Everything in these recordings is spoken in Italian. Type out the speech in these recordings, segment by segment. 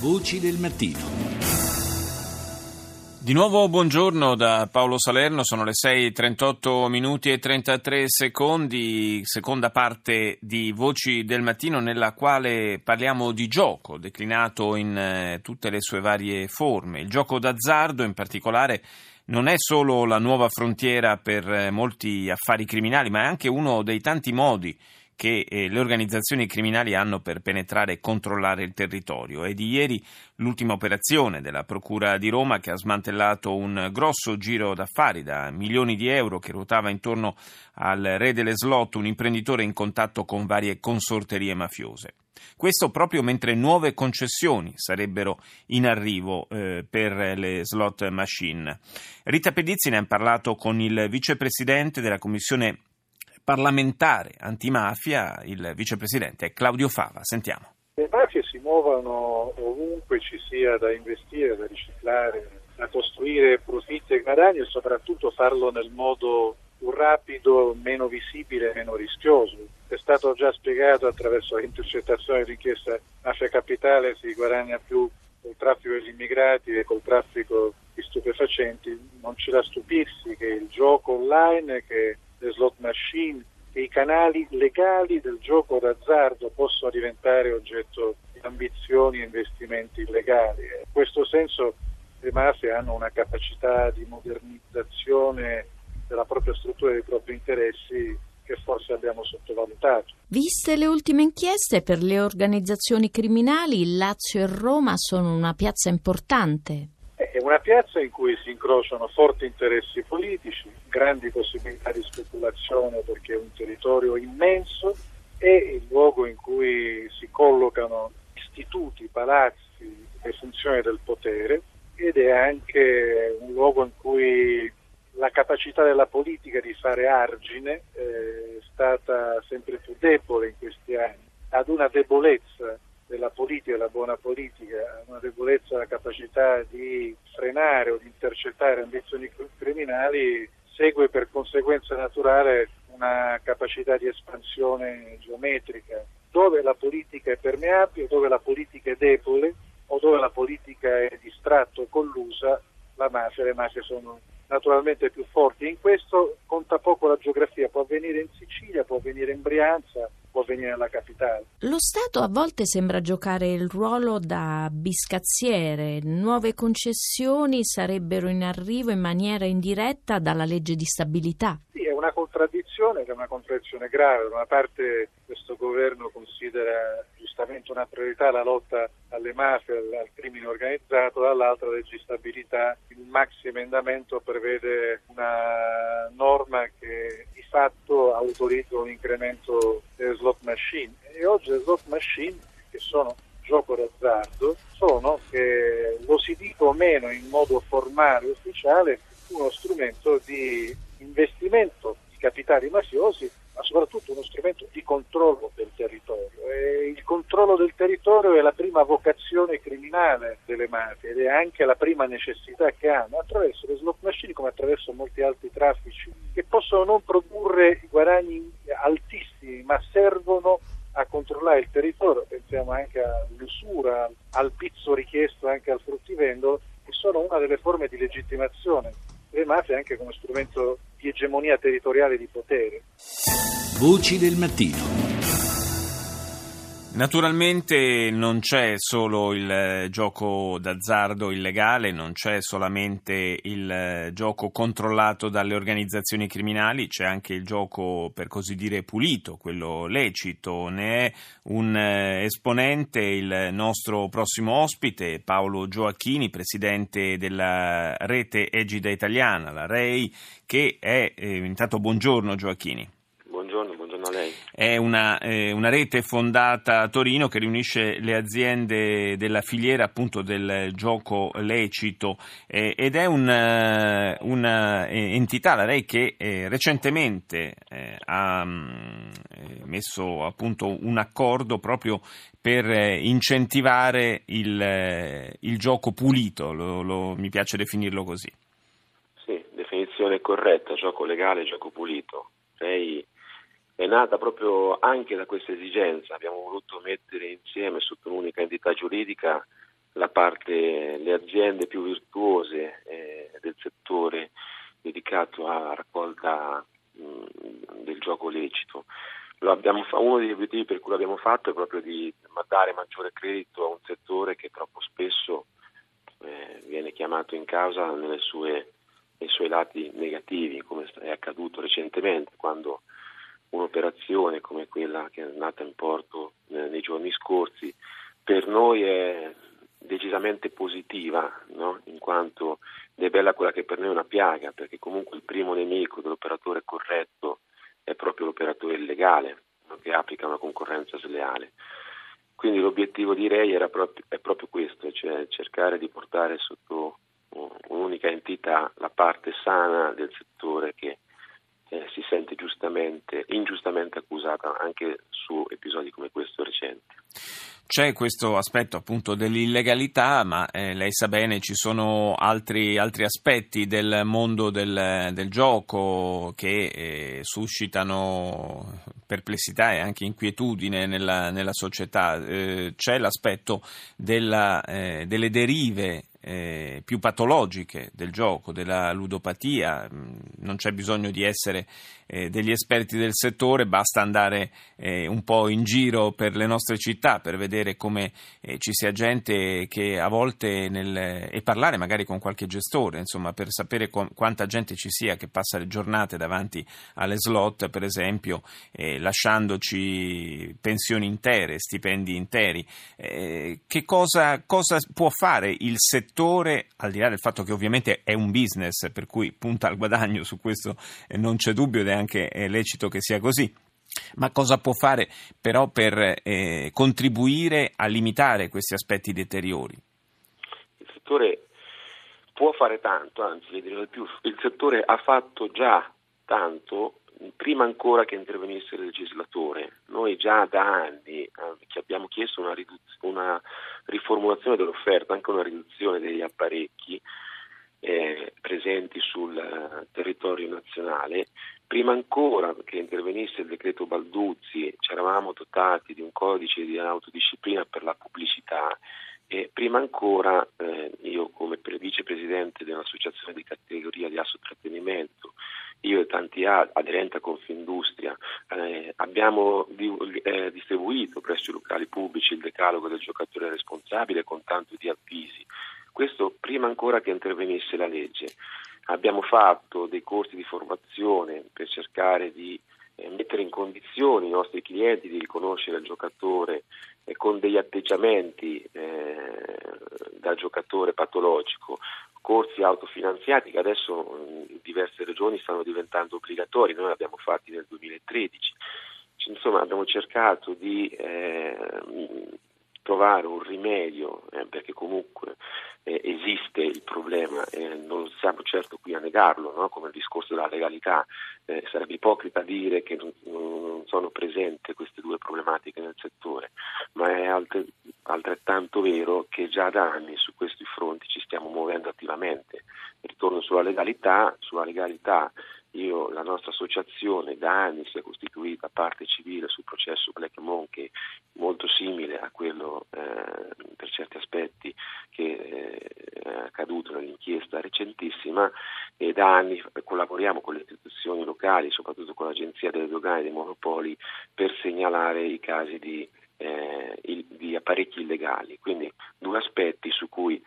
Voci del mattino. Di nuovo buongiorno da Paolo Salerno, sono le 6.38 minuti e 33 secondi, seconda parte di Voci del Mattino nella quale parliamo di gioco declinato in eh, tutte le sue varie forme. Il gioco d'azzardo in particolare non è solo la nuova frontiera per eh, molti affari criminali, ma è anche uno dei tanti modi che eh, le organizzazioni criminali hanno per penetrare e controllare il territorio. È di ieri l'ultima operazione della Procura di Roma che ha smantellato un grosso giro d'affari da milioni di euro che ruotava intorno al re delle slot, un imprenditore in contatto con varie consorterie mafiose. Questo proprio mentre nuove concessioni sarebbero in arrivo eh, per le slot machine. Rita Pedizzi ne ha parlato con il vicepresidente della Commissione parlamentare antimafia, il vicepresidente Claudio Fava. Sentiamo. Le mafie si muovono ovunque ci sia da investire, da riciclare, da costruire profitti e guadagni e soprattutto farlo nel modo più rapido, meno visibile meno rischioso. È stato già spiegato attraverso l'intercettazione di inchiesta Mafia Capitale si guadagna più col traffico degli immigrati e col traffico di stupefacenti. Non c'è da stupirsi che il gioco online, che slot machine, che i canali legali del gioco d'azzardo possono diventare oggetto di ambizioni e investimenti illegali. In questo senso le mafie hanno una capacità di modernizzazione della propria struttura e dei propri interessi che forse abbiamo sottovalutato. Viste le ultime inchieste per le organizzazioni criminali, Lazio e Roma sono una piazza importante. È una piazza in cui si incrociano forti interessi politici, grandi possibilità di speculazione perché è un territorio immenso e il luogo in cui si collocano istituti, palazzi e funzioni del potere ed è anche un luogo in cui la capacità della politica di fare argine eh, è stata sempre più debole in questi anni, ad una debolezza della politica, della buona politica, una debolezza la capacità di frenare o di intercettare ambizioni criminali, segue per conseguenza naturale una capacità di espansione geometrica. Dove la politica è permeabile, dove la politica è debole o dove la politica è distratta o collusa, la mafia, le mafie sono naturalmente più forti. In questo conta poco la geografia, può avvenire in Sicilia, può avvenire in Brianza, può avvenire nella capitale. Lo Stato a volte sembra giocare il ruolo da biscazziere. Nuove concessioni sarebbero in arrivo in maniera indiretta dalla legge di stabilità. Sì, è una contraddizione, è una contraddizione grave. Da una parte questo governo considera giustamente una priorità la lotta alle mafie, al, al crimine organizzato, dall'altra la legge stabilità. Il maxi emendamento prevede una norma che di fatto autorizza un incremento delle slot machine e oggi le slot machine che sono gioco d'azzardo sono, che lo si dica o meno in modo formale e ufficiale, uno strumento di investimento di capitali mafiosi, ma soprattutto uno strumento di controllo del territorio. E il controllo del territorio è la prima vocazione criminale delle mafie ed è anche la prima necessità che hanno attraverso le slot machine come attraverso molti altri traffici che possono non produrre guadagni altissimi ma servono a controllare il territorio, pensiamo anche all'usura, al pizzo richiesto anche al fruttivendolo, che sono una delle forme di legittimazione delle mafie anche come strumento di egemonia territoriale di potere. Voci del mattino. Naturalmente non c'è solo il eh, gioco d'azzardo illegale, non c'è solamente il eh, gioco controllato dalle organizzazioni criminali, c'è anche il gioco per così dire pulito, quello lecito. Ne è un eh, esponente il nostro prossimo ospite, Paolo Gioacchini, presidente della rete Egida Italiana, la REI, che è, intanto buongiorno Gioacchini. È una, eh, una, rete fondata a Torino che riunisce le aziende della filiera appunto del gioco lecito eh, ed è un'entità, un, la REI, che eh, recentemente eh, ha mm, messo appunto un accordo proprio per eh, incentivare il, eh, il gioco pulito, lo, lo, mi piace definirlo così. Sì, definizione corretta, gioco legale, gioco pulito. Lei è nata proprio anche da questa esigenza. Abbiamo voluto mettere insieme sotto un'unica entità giuridica la parte, le aziende più virtuose eh, del settore dedicato alla raccolta mh, del gioco lecito. Abbiamo, uno degli obiettivi per cui l'abbiamo fatto è proprio di dare maggiore credito a un settore che troppo spesso eh, viene chiamato in causa sue, nei suoi lati negativi, come è accaduto recentemente quando un'operazione come quella che è andata in porto eh, nei giorni scorsi per noi è decisamente positiva, no? in quanto è bella quella che per noi è una piaga, perché comunque il primo nemico dell'operatore corretto è proprio l'operatore illegale, che applica una concorrenza sleale. Quindi l'obiettivo direi proprio, è proprio questo, cioè cercare di portare sotto un'unica entità la parte sana del settore che eh, si sente giustamente, ingiustamente accusata anche su episodi come questo recente. C'è questo aspetto appunto dell'illegalità, ma eh, lei sa bene ci sono altri, altri aspetti del mondo del, del gioco che eh, suscitano perplessità e anche inquietudine nella, nella società. Eh, c'è l'aspetto della, eh, delle derive eh, più patologiche del gioco, della ludopatia, mm, non c'è bisogno di essere eh, degli esperti del settore, basta andare eh, un po' in giro per le nostre città per vedere come eh, ci sia gente che a volte nel, e parlare magari con qualche gestore, insomma, per sapere qu- quanta gente ci sia che passa le giornate davanti alle slot, per esempio, eh, lasciandoci pensioni intere, stipendi interi. Eh, che cosa, cosa può fare il settore, al di là del fatto che ovviamente è un business, per cui punta al guadagno, su questo eh, non c'è dubbio ed è anche lecito che sia così. Ma cosa può fare però per eh, contribuire a limitare questi aspetti deteriori? Il settore può fare tanto, anzi dirò di più, il settore ha fatto già tanto prima ancora che intervenisse il legislatore. Noi già da anni eh, abbiamo chiesto una, riduz- una riformulazione dell'offerta, anche una riduzione degli apparecchi eh, presenti sul uh, territorio nazionale. Prima ancora che intervenisse il decreto Balduzzi ci eravamo dotati di un codice di autodisciplina per la pubblicità e prima ancora eh, io come vicepresidente dell'associazione di categoria di assotrattenimento, io e tanti altri, aderenti a Confindustria, eh, abbiamo di, eh, distribuito presso i locali pubblici il decalogo del giocatore responsabile con tanto di avvisi questo prima ancora che intervenisse la legge. Abbiamo fatto dei corsi di formazione per cercare di eh, mettere in condizione i nostri clienti di riconoscere il giocatore eh, con degli atteggiamenti eh, da giocatore patologico, corsi autofinanziati che adesso in diverse regioni stanno diventando obbligatori, noi abbiamo fatti nel 2013. Insomma, abbiamo cercato di eh, trovare un rimedio, eh, perché comunque eh, esiste il problema e non siamo certo qui a negarlo, no? come il discorso della legalità, eh, sarebbe ipocrita dire che non, non, sono presenti queste due problematiche nel settore, ma è altre, altrettanto vero che già da anni su questi fronti ci stiamo muovendo attivamente. Ritorno sulla legalità, sulla legalità io, la nostra associazione da anni si è costituita parte civile sul processo Black Monkey molto simile a quello eh, per certi aspetti che eh, è accaduto nell'inchiesta recentissima e da anni collaboriamo con le istituzioni locali, soprattutto con l'Agenzia delle Dogane e dei Monopoli per segnalare i casi di, apparecchi illegali. Quindi due aspetti su cui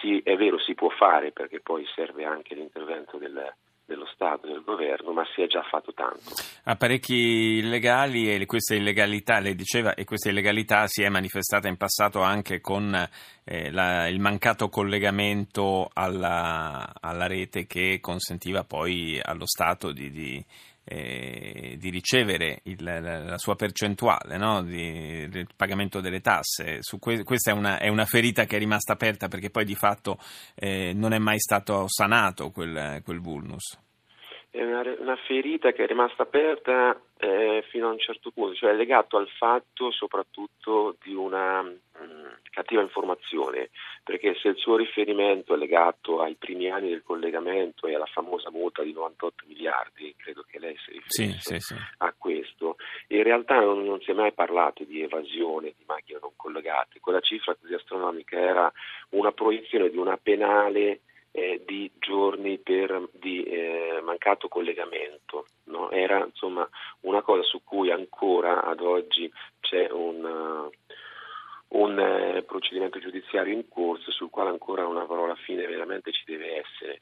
si, è vero si può fare perché poi serve anche l'intervento del dello Stato, del governo, ma si è già fatto tanto. Apparecchi illegali e questa illegalità, lei diceva, e questa illegalità si è manifestata in passato anche con eh, la, il mancato collegamento alla, alla, rete che consentiva poi allo Stato di, di eh, di ricevere il, la, la, sua percentuale no? di, del pagamento delle tasse. Que- questa è una, è una, ferita che è rimasta aperta perché poi di fatto eh, non è mai stato sanato quel, quel vulnus. È una, una, ferita che è rimasta aperta eh, fino a un certo punto, cioè è legato al fatto soprattutto di una mh, mm, cattiva informazione, perché se il suo riferimento è legato ai primi anni del collegamento e alla famosa multa di 98 miliardi, credo che lei si riferisse sì, sì, sì. a questo, in realtà non, non si è mai parlato di evasione di macchine non collegate, quella cifra così astronomica era una proiezione di una penale eh, di giorni per, di eh, mancato collegamento. No? Era insomma una cosa su cui ancora ad oggi c'è un, uh, un uh, procedimento giudiziario in corso sul quale ancora una parola fine veramente ci deve essere.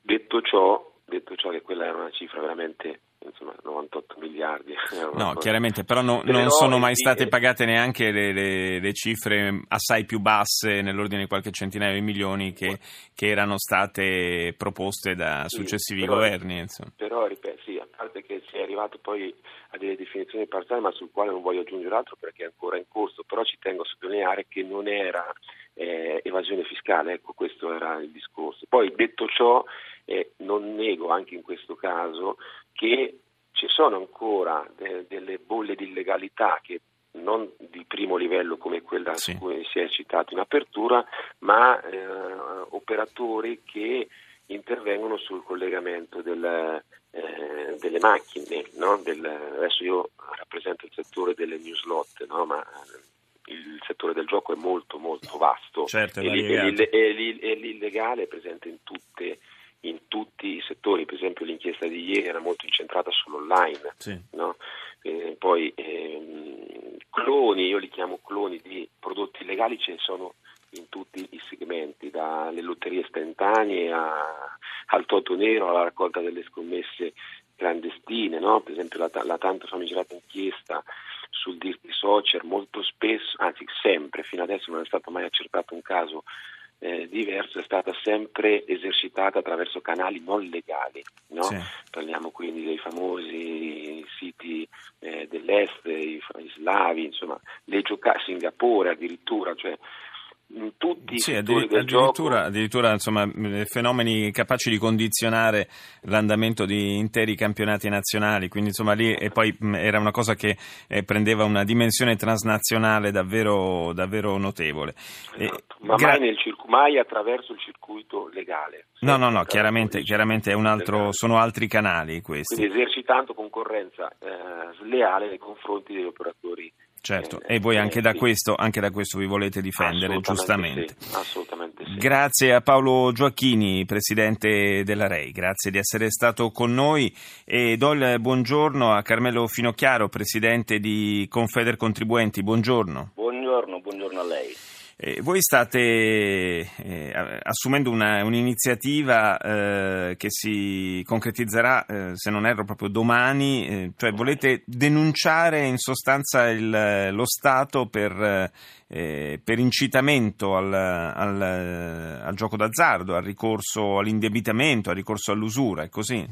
Detto ciò, detto ciò che quella era una cifra veramente insomma 98 miliardi. No, chiaramente, però no, non sono mai state pagate neanche le, le, le, cifre assai più basse, nell'ordine di qualche centinaio di milioni, che, che erano state proposte da successivi però, governi. Insomma. Però, ripeto, sì, a parte che si è arrivato poi a delle definizioni parziali, ma sul quale non voglio aggiungere altro perché è ancora in corso, però ci tengo a sottolineare che non era eh, evasione fiscale, ecco questo era il discorso. Poi detto ciò, eh, non nego anche in questo caso che ci sono ancora de- delle bolle di illegalità che non di primo livello come quella sì. su cui si è citato in apertura, ma eh, operatori che intervengono sul collegamento del, eh, delle macchine. No? Del, adesso io rappresento il settore delle newslot, no? ma il settore del gioco è molto molto vasto certo, e, e, e, e l'illegale è presente in tutte in tutti i settori, per esempio l'inchiesta di ieri era molto incentrata sull'online, sì. no? eh, poi ehm, cloni, io li chiamo cloni di prodotti illegali, ce ne sono in tutti i segmenti, dalle lotterie istantanee a, al toto nero, alla raccolta delle scommesse clandestine, no? per esempio la, la tanto famigerata inchiesta sul Dirty Social, molto spesso, anzi sempre, fino adesso non è stato mai accertato un caso eh, diverso è stata sempre esercitata attraverso canali non legali. No? Sì. Parliamo quindi dei famosi siti eh, dell'est, i, i, slavi, insomma, le gioca- Singapore addirittura, cioè in tutti sì, i addirittura, gioco... addirittura insomma, fenomeni capaci di condizionare l'andamento di interi campionati nazionali, quindi insomma lì e poi era una cosa che eh, prendeva una dimensione transnazionale davvero, davvero notevole. Esatto. Ma gra- mai, circu- mai, attraverso il circuito legale. No, no, no, chiaramente, chiaramente altro, sono altri canali questi. Quindi esercitando concorrenza eh, sleale nei confronti degli operatori Certo, eh, e voi anche, eh, da questo, anche, da questo, vi volete difendere, assolutamente giustamente. Sì, assolutamente sì. Grazie a Paolo Gioacchini, presidente della REI, grazie di essere stato con noi e do il buongiorno a Carmelo Finocchiaro, presidente di Confeder Contribuenti. Buongiorno. Buongiorno. Eh, voi state eh, assumendo una, un'iniziativa eh, che si concretizzerà, eh, se non erro, proprio domani, eh, cioè volete denunciare in sostanza il, lo Stato per, eh, per incitamento al, al, al, gioco d'azzardo, al ricorso all'indebitamento, al ricorso all'usura, è così?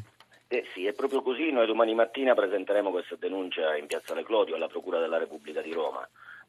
Eh sì, è proprio così. Noi domani mattina presenteremo questa denuncia in Piazzale Clodio alla Procura della Repubblica di Roma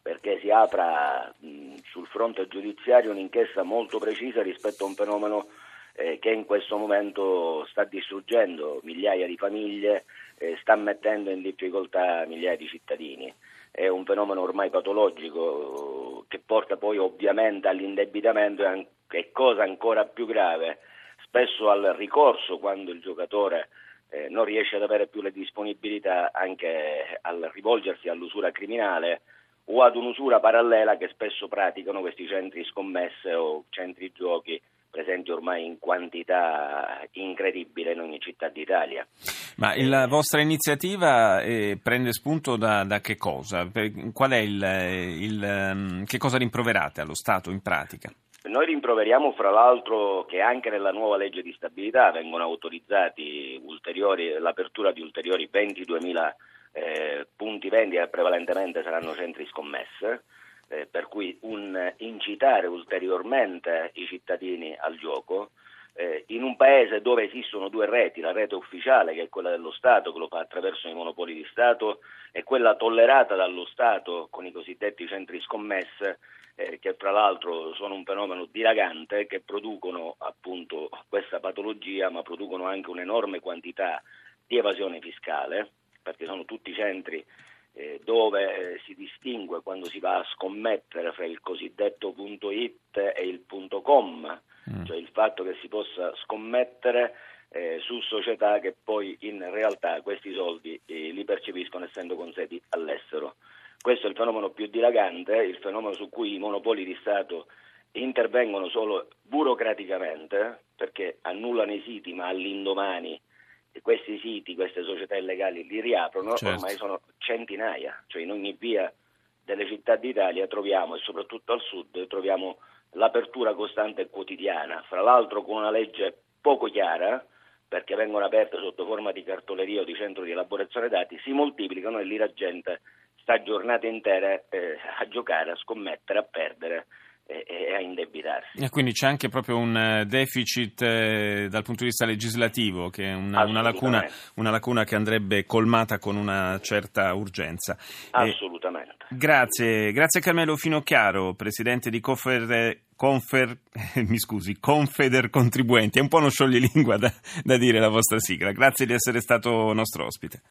perché si apra mh, sul fronte giudiziario un'inchiesta molto precisa rispetto a un fenomeno eh, che in questo momento sta distruggendo migliaia di famiglie, eh, sta mettendo in difficoltà migliaia di cittadini. È un fenomeno ormai patologico che porta poi ovviamente all'indebitamento e, e cosa ancora più grave, spesso al ricorso quando il giocatore eh, non riesce ad avere più le disponibilità anche al rivolgersi all'usura criminale o ad un'usura parallela che spesso praticano questi centri scommesse o centri giochi presenti ormai in quantità incredibile in ogni città d'Italia. Ma la vostra iniziativa eh, prende spunto da, da, che cosa? Qual è il, il, ehm, che cosa rimproverate allo Stato in pratica? Noi rimproveriamo fra l'altro che anche nella nuova legge di stabilità vengono autorizzati l'apertura di ulteriori 22.000 eh, punti vendita prevalentemente saranno centri scommesse, eh, per cui un incitare ulteriormente i cittadini al gioco. Eh, in un paese dove esistono due reti, la rete ufficiale che è quella dello Stato che lo fa attraverso i monopoli di Stato e quella tollerata dallo Stato con i cosiddetti centri scommesse, eh, che fra l'altro sono un fenomeno dilagante, che producono appunto questa patologia, ma producono anche un'enorme quantità di evasione fiscale, perché sono tutti centri eh, dove eh, si distingue quando si va a scommettere fra il cosiddetto punto .it e il punto .com, mm. cioè il fatto che si possa scommettere eh, su società che poi in realtà questi soldi eh, li percepiscono essendo con sedi all'estero. Questo è il fenomeno più dilagante, il fenomeno su cui i monopoli di Stato intervengono solo burocraticamente, perché annullano i siti, ma all'indomani questi siti, queste società illegali li riaprono, certo. ormai sono centinaia, cioè in ogni via delle città d'Italia troviamo, e soprattutto al sud, troviamo l'apertura costante e quotidiana, fra l'altro con una legge poco chiara, perché vengono aperte sotto forma di cartoleria o di centro di elaborazione dati, si moltiplicano e lì la gente sta giornate intere eh, a giocare, a scommettere, a perdere e a indebitarsi. E quindi c'è anche proprio un eh, deficit eh, dal punto di vista legislativo, che è una, una, lacuna, una, lacuna, che andrebbe colmata con una certa urgenza. Assolutamente. Eh, grazie, grazie Carmelo Finocchiaro, presidente di Confer, Confer, mi scusi, Confeder Contribuenti. È un po' uno scioglilingua da, da dire la vostra sigla. Grazie di essere stato nostro ospite.